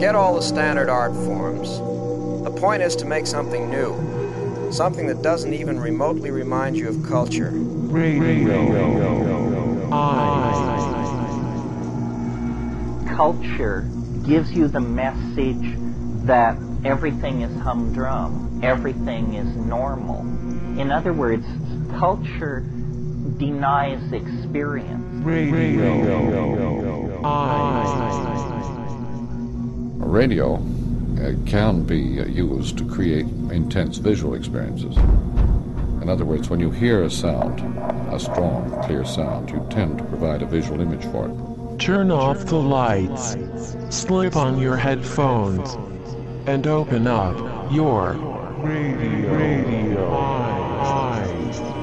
Forget all the standard art forms. The point is to make something new, something that doesn't even remotely remind you of culture. Radio. Culture gives you the message that everything is humdrum, everything is normal. In other words, culture denies experience. Radio uh, can be uh, used to create intense visual experiences. In other words, when you hear a sound, a strong, clear sound, you tend to provide a visual image for it. Turn off the lights, slip on your headphones, and open up your radio, radio eyes.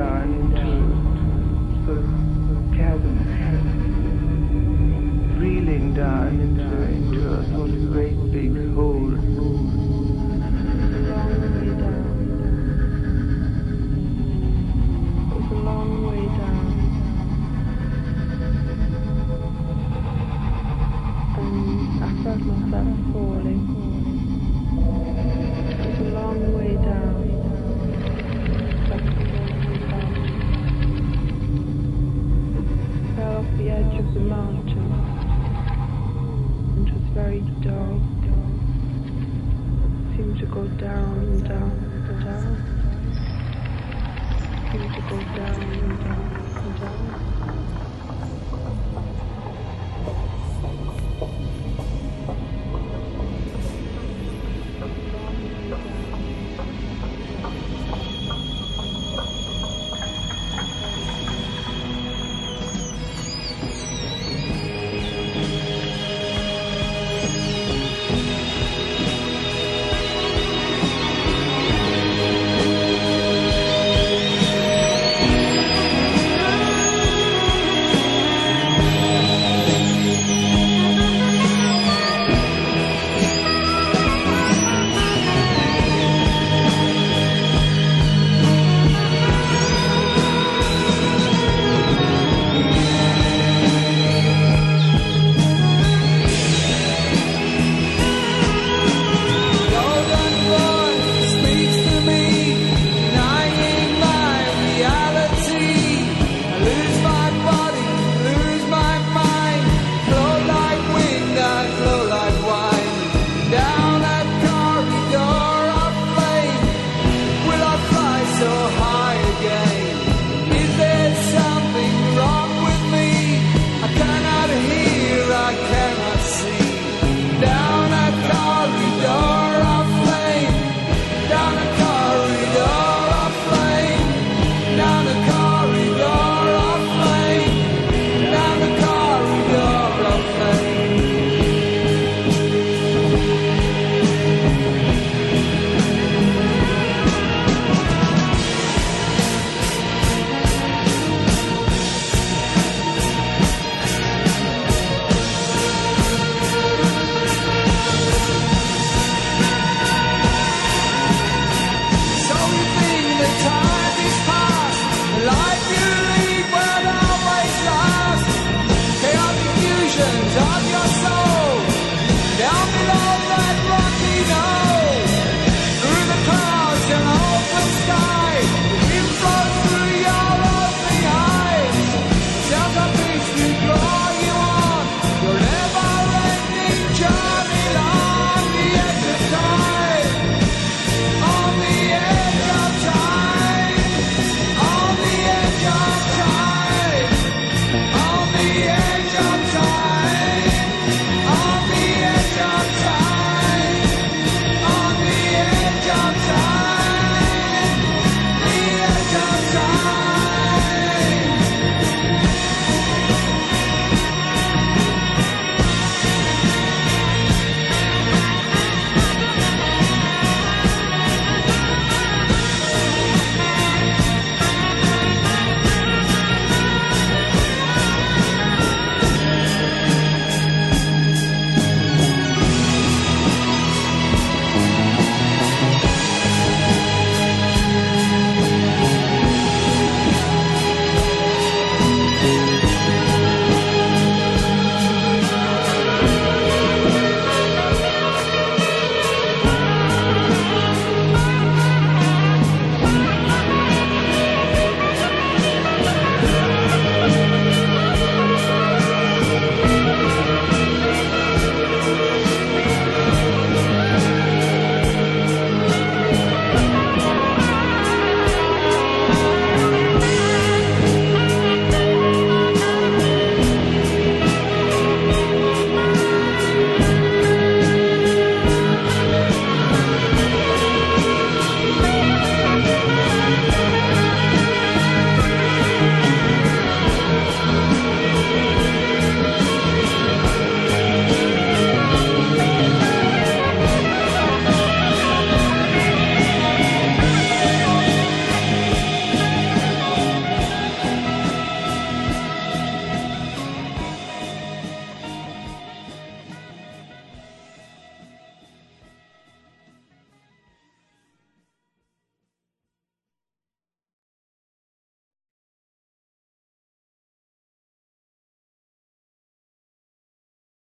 Down into